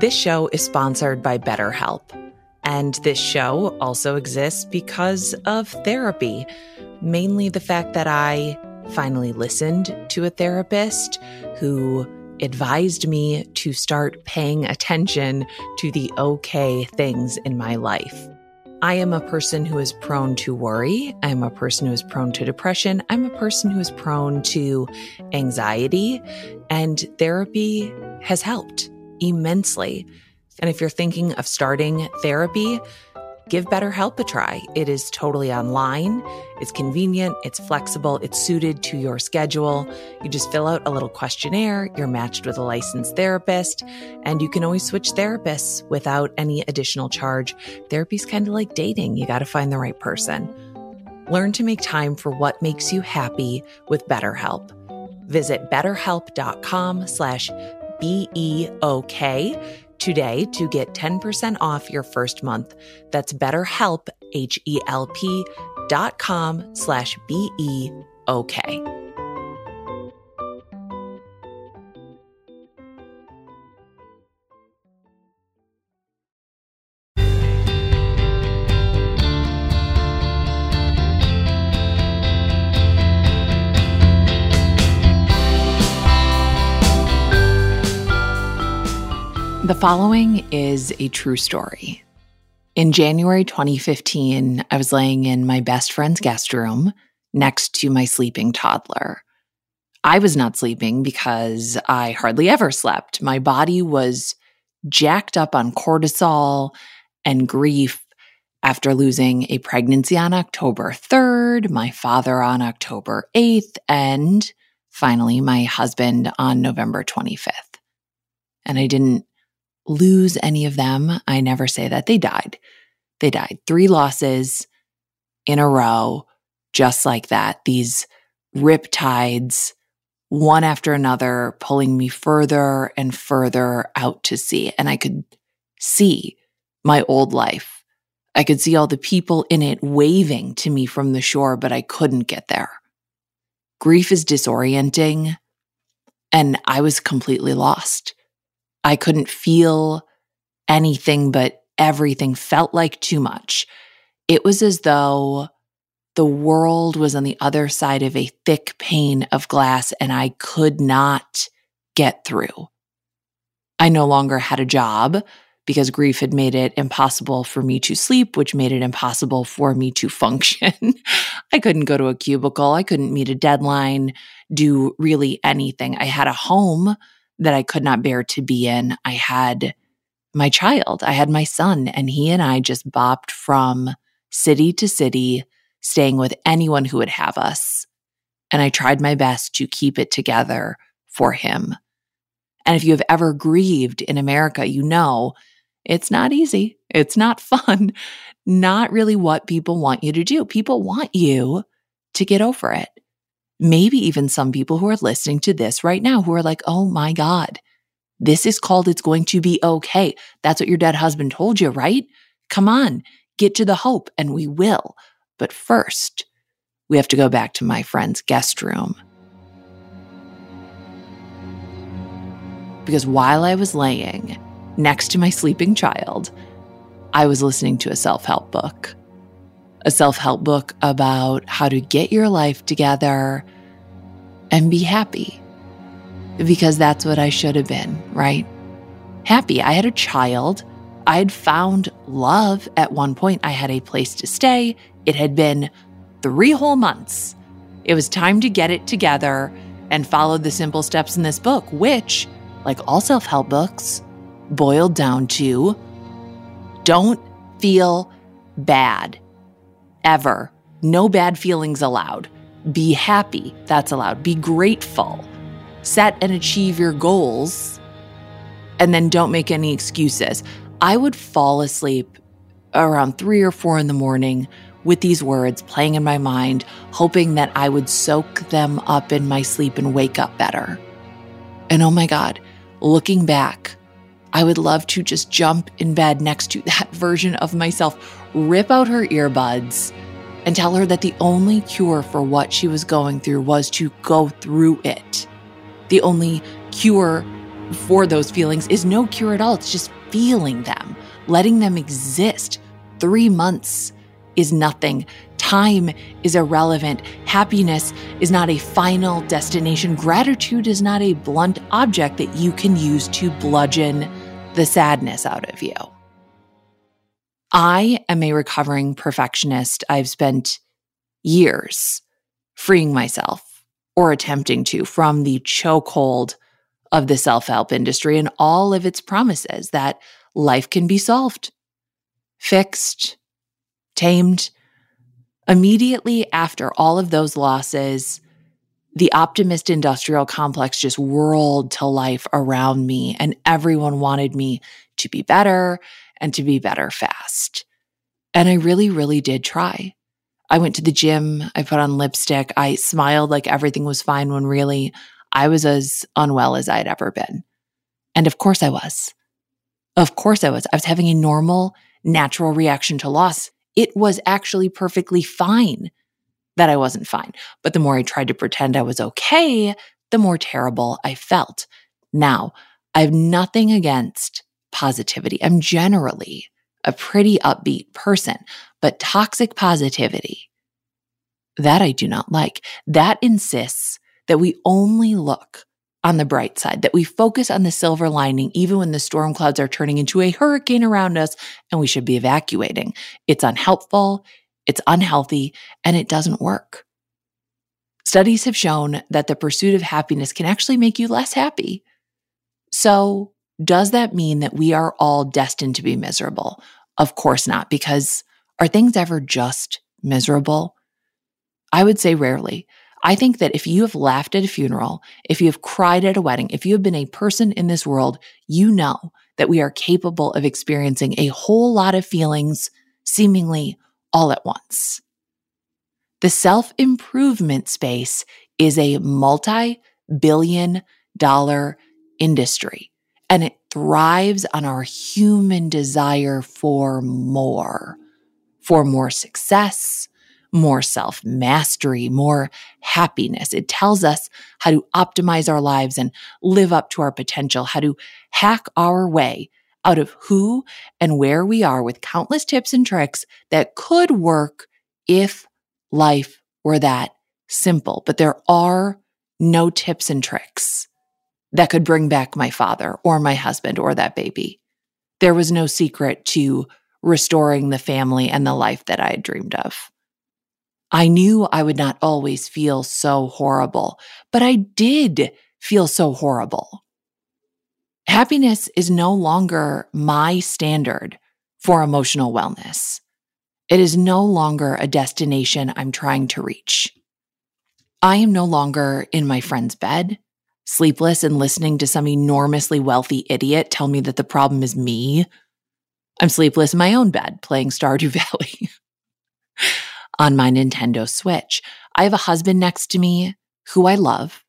This show is sponsored by BetterHelp. And this show also exists because of therapy, mainly the fact that I finally listened to a therapist who advised me to start paying attention to the okay things in my life. I am a person who is prone to worry. I'm a person who is prone to depression. I'm a person who is prone to anxiety. And therapy has helped immensely. And if you're thinking of starting therapy, give BetterHelp a try. It is totally online. It's convenient. It's flexible. It's suited to your schedule. You just fill out a little questionnaire. You're matched with a licensed therapist and you can always switch therapists without any additional charge. Therapy's kind of like dating. You got to find the right person. Learn to make time for what makes you happy with BetterHelp. Visit betterhelp.com slash B-E-O-K today to get 10% off your first month. That's betterhelp, H-E-L-P dot com slash B-E-O-K. The following is a true story. In January 2015, I was laying in my best friend's guest room next to my sleeping toddler. I was not sleeping because I hardly ever slept. My body was jacked up on cortisol and grief after losing a pregnancy on October 3rd, my father on October 8th, and finally my husband on November 25th. And I didn't lose any of them. I never say that they died. They died. Three losses in a row, just like that. These rip tides, one after another, pulling me further and further out to sea. And I could see my old life. I could see all the people in it waving to me from the shore, but I couldn't get there. Grief is disorienting, and I was completely lost. I couldn't feel anything, but everything felt like too much. It was as though the world was on the other side of a thick pane of glass and I could not get through. I no longer had a job because grief had made it impossible for me to sleep, which made it impossible for me to function. I couldn't go to a cubicle. I couldn't meet a deadline, do really anything. I had a home that I could not bear to be in. I had my child, I had my son, and he and I just bopped from city to city, staying with anyone who would have us. And I tried my best to keep it together for him. And if you have ever grieved in America, you know it's not easy. It's not fun. Not really what people want you to do. People want you to get over it maybe even some people who are listening to this right now who are like, oh my God, this is called It's Going to Be Okay. That's what your dead husband told you, right? Come on, get to the hope, and we will. But first, we have to go back to my friend's guest room. Because while I was laying next to my sleeping child, I was listening to a self help book a self help book about how to get your life together and be happy. Because that's what I should have been, right? Happy. I had a child. I had found love at one point. I had a place to stay. It had been three whole months. It was time to get it together and follow the simple steps in this book, which, like all self help books, boiled down to don't feel bad ever. No bad feelings allowed. Be happy, that's allowed. Be grateful. Set and achieve your goals, and then don't make any excuses. I would fall asleep around three or four in the morning with these words playing in my mind, hoping that I would soak them up in my sleep and wake up better. And oh my God, looking back, I would love to just jump in bed next to that version of myself, rip out her earbuds, and tell her that the only cure for what she was going through was to go through it. The only cure for those feelings is no cure at all. It's just feeling them, letting them exist. Three months is nothing. Time is irrelevant. Happiness is not a final destination. Gratitude is not a blunt object that you can use to bludgeon the sadness out of you. I am a recovering perfectionist. I've spent years freeing myself or attempting to from the chokehold of the self help industry and all of its promises that life can be solved, fixed, tamed. Immediately after all of those losses, the optimist industrial complex just whirled to life around me, and everyone wanted me to be better and to be better fast. And I really, really did try. I went to the gym, I put on lipstick, I smiled like everything was fine when really I was as unwell as I'd ever been. And of course I was. Of course I was. I was having a normal, natural reaction to loss. It was actually perfectly fine that I wasn't fine. But the more I tried to pretend I was okay, the more terrible I felt. Now, I have nothing against positivity. I'm generally a pretty upbeat person, but toxic positivity, that I do not like. That insists that we only look on the bright side, that we focus on the silver lining, even when the storm clouds are turning into a hurricane around us and we should be evacuating. It's unhelpful, it's unhealthy, and it doesn't work. Studies have shown that the pursuit of happiness can actually make you less happy. So, does that mean that we are all destined to be miserable? Of course not, because are things ever just miserable? I would say rarely. I think that if you have laughed at a funeral, if you have cried at a wedding, if you have been a person in this world, you know that we are capable of experiencing a whole lot of feelings seemingly all at once. The self improvement space is a multi billion dollar industry and it thrives on our human desire for more, for more success, more self mastery, more happiness. It tells us how to optimize our lives and live up to our potential, how to hack our way out of who and where we are with countless tips and tricks that could work if life were that simple. But there are no tips and tricks that could bring back my father or my husband or that baby. There was no secret to restoring the family and the life that I had dreamed of. I knew I would not always feel so horrible, but I did feel so horrible. Happiness is no longer my standard for emotional wellness. It is no longer a destination I'm trying to reach. I am no longer in my friend's bed, sleepless and listening to some enormously wealthy idiot tell me that the problem is me. I'm sleepless in my own bed playing Stardew Valley on my Nintendo Switch. I have a husband next to me who I love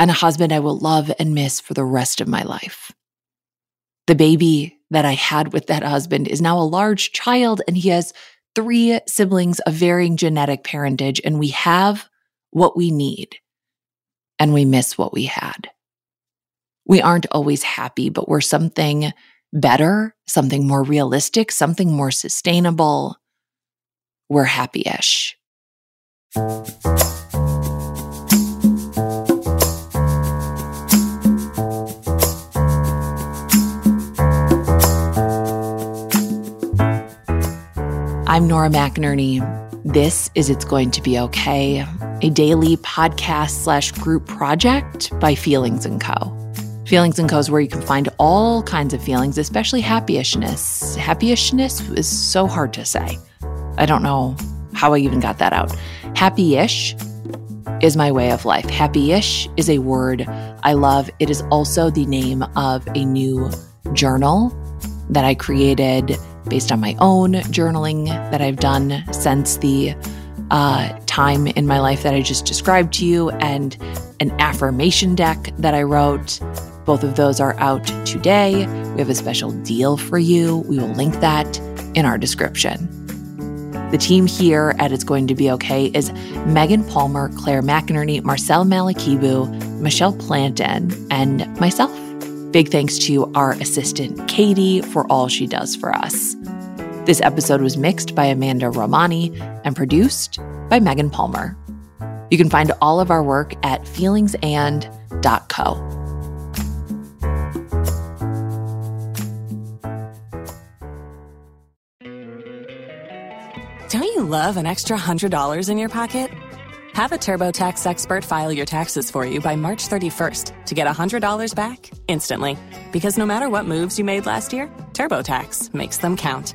and a husband I will love and miss for the rest of my life. The baby that I had with that husband is now a large child and he has three siblings of varying genetic parentage, and we have what we need and we miss what we had. We aren't always happy, but we're something better, something more realistic, something more sustainable. We're happy ish. I'm Nora McInerny. This is It's Going to Be Okay, a daily podcast slash group project by Feelings & Co. Feelings & Co is where you can find all kinds of feelings, especially happyishness. Happyishness is so hard to say. I don't know how I even got that out. Happy-ish is my way of life. Happy-ish is a word I love. It is also the name of a new journal that I created based on my own journaling that I've done since the uh, time in my life that I just described to you, and an affirmation deck that I wrote. Both of those are out today. We have a special deal for you. We will link that in our description. The team here at It's Going to Be Okay is Megan Palmer, Claire McInerny, Marcel Malekebu, Michelle Planton, and myself. Big thanks to our assistant, Katie, for all she does for us. This episode was mixed by Amanda Romani and produced by Megan Palmer. You can find all of our work at feelingsand.co. Don't you love an extra $100 in your pocket? Have a TurboTax expert file your taxes for you by March 31st to get $100 back instantly. Because no matter what moves you made last year, TurboTax makes them count.